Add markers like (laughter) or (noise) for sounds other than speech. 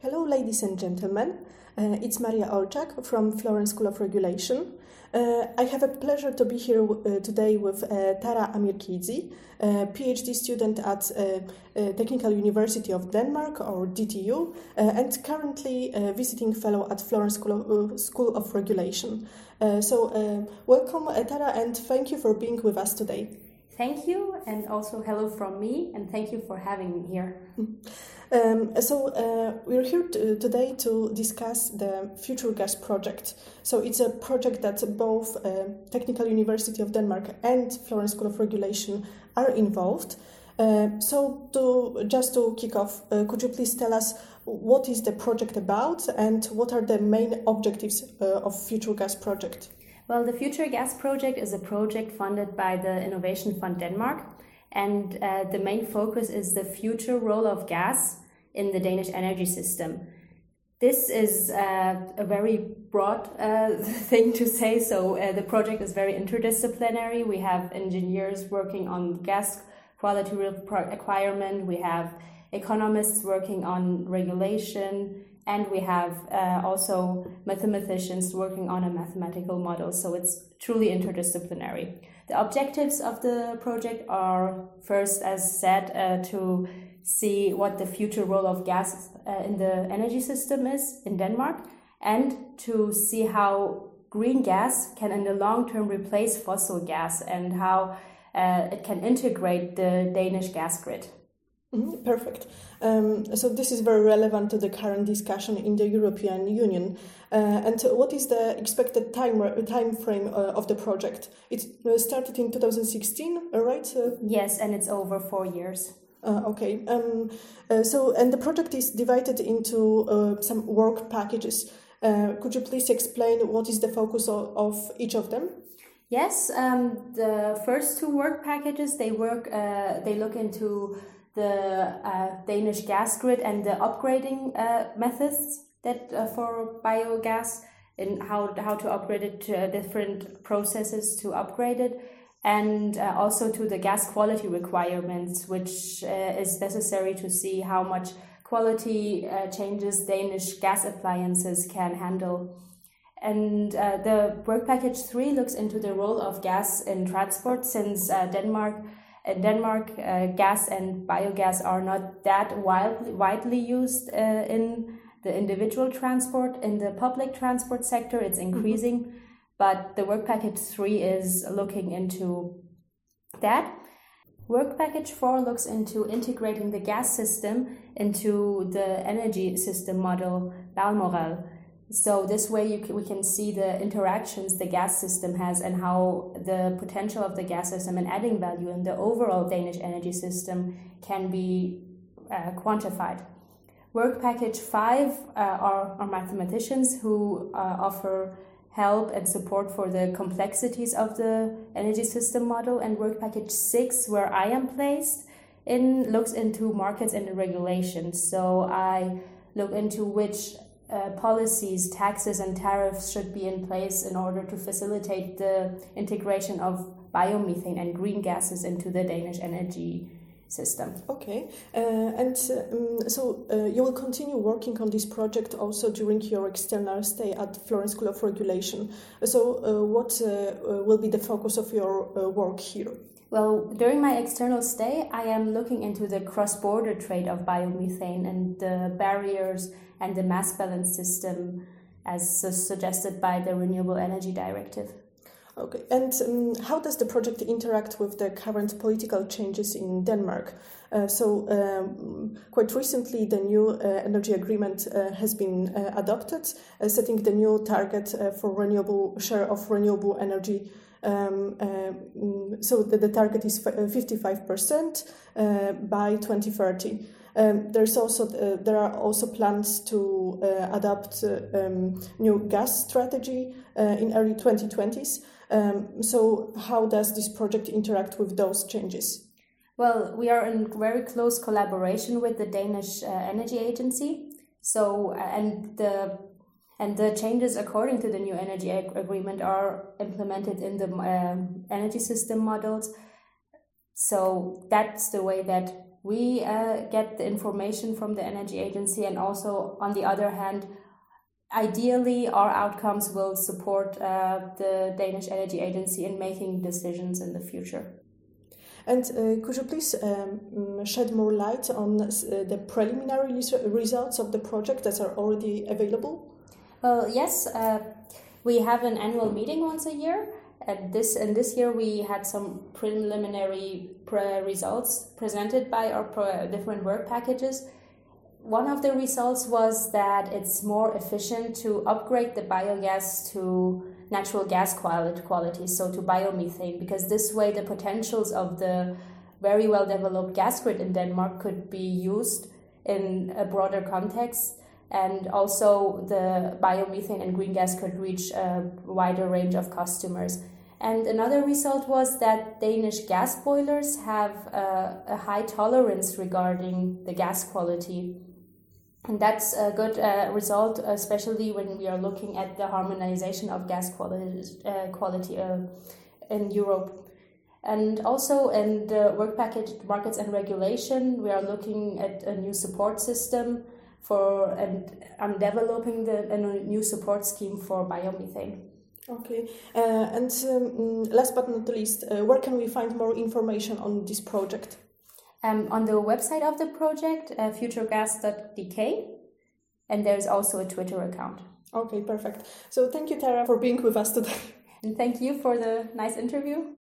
Hello, ladies and gentlemen. Uh, it's Maria Olczak from Florence School of Regulation. Uh, I have a pleasure to be here uh, today with uh, Tara Amirkidzi, PhD student at uh, uh, Technical University of Denmark, or DTU, and currently visiting fellow at Florence School of, School of Regulation. so, welcome, Tara, and thank you for being with us today. Thank you, and also hello from me, and thank you for having me here. (laughs) Um, so uh, we're here to, today to discuss the Future Gas project. So it's a project that both uh, Technical University of Denmark and Florence School of Regulation are involved. Uh, so to just to kick off, uh, could you please tell us what is the project about and what are the main objectives uh, of Future Gas project? Well, the Future Gas project is a project funded by the Innovation Fund Denmark and uh, the main focus is the future role of gas in the Danish energy system. This is uh, a very broad uh, (laughs) thing to say. So uh, the project is very interdisciplinary. We have engineers working on gas quality requirement. We have economists working on regulation, and we have uh, also mathematicians working on a mathematical model. So it's truly interdisciplinary. The objectives of the project are first, as said, uh, to see what the future role of gas uh, in the energy system is in Denmark and to see how green gas can in the long term replace fossil gas and how uh, it can integrate the Danish gas grid. Mm-hmm, perfect. Um, so this is very relevant to the current discussion in the European Union. Uh, and what is the expected time time frame uh, of the project? It uh, started in 2016, uh, right? Uh, yes, and it's over four years. Uh, okay. Um, uh, so, and the project is divided into uh, some work packages. Uh, could you please explain what is the focus of, of each of them? Yes. Um, the first two work packages they work. Uh, they look into the uh, Danish gas grid and the upgrading methods that for biogas and how how to upgrade it to different processes to upgrade it and uh, also to the gas quality requirements, which uh, is necessary to see how much quality uh, changes Danish gas appliances can handle. And uh, the work package three looks into the role of gas in transport, since uh, Denmark Denmark, uh, gas and biogas are not that widely, widely used in the individual transport. In the public transport sector, it's mm-hmm. increasing. Mm-hmm but the work package 3 is looking into that. Work package 4 looks into integrating the gas system into the energy system model Balmorel. So this way you can, we can see the interactions the gas system has and how the potential of the gas system and adding value in the overall Danish energy system can be uh, quantified. Work package 5 uh, are, are mathematicians who uh, offer help and support for the complexities of the energy system model. And work package six, where I am placed, in looks into markets and regulations. So I look into which uh, policies, taxes, and tariffs should be in place in order to facilitate the integration of biomethane and green gases into the Danish energy system. Okay, uh, and um, so uh, you will continue working on this project also during your external stay at Florence School of Regulation. So, uh, what uh, uh, will be the focus of your work here? Well, during my external stay, I am looking into the cross border trade of biomethane and the barriers and the mass balance system as suggested by the Renewable Energy Directive. Okay, and um, how does the project interact with the current political changes in Denmark? Uh, so, um, quite recently, the new uh, energy agreement uh, has been uh, adopted, uh, setting the new target uh, for renewable share of renewable energy. Um, mm, so, the, the, target is 55% by 2030. Um, there's also there are also plans to adopt um, new gas strategy in early 2020s. Um, so, how does this project interact with those changes? Well, we are in very close collaboration with the Danish uh, Energy Agency. So, uh, and the and the changes according to the new energy ag- agreement are implemented in the uh, energy system models. So that's the way that we uh, get the information from the energy agency, and also on the other hand, ideally, our outcomes will support uh, the Danish Energy Agency in making decisions in the future. And uh, could you please um, shed more light on uh, the preliminary results of the project that are already available? Well, yes, uh, we have an annual meeting once a year. And this and this year we had some preliminary pre results presented by our different work packages one of the results was that it's more efficient to upgrade the biogas to natural gas quality, quality, so to biomethane, because this way the potentials of the very well developed gas grid in Denmark could be used in a broader context. And also, the biomethane and green gas could reach a wider range of customers. And another result was that Danish gas boilers have a, a high tolerance regarding the gas quality and that's a good uh, result, especially when we are looking at the harmonization of gas quality, uh, quality uh, in Europe. And also in the work package markets and regulation, we are looking at a new support system for and I'm developing the, a new support scheme for biomethane. Okay, uh, and um, last but not least, uh, where can we find more information on this project? um, on the website of the project, uh, futuregas.dk, and there's also a Twitter account. Okay, perfect. So thank you, Tara, for being with us today. And thank you for the nice interview.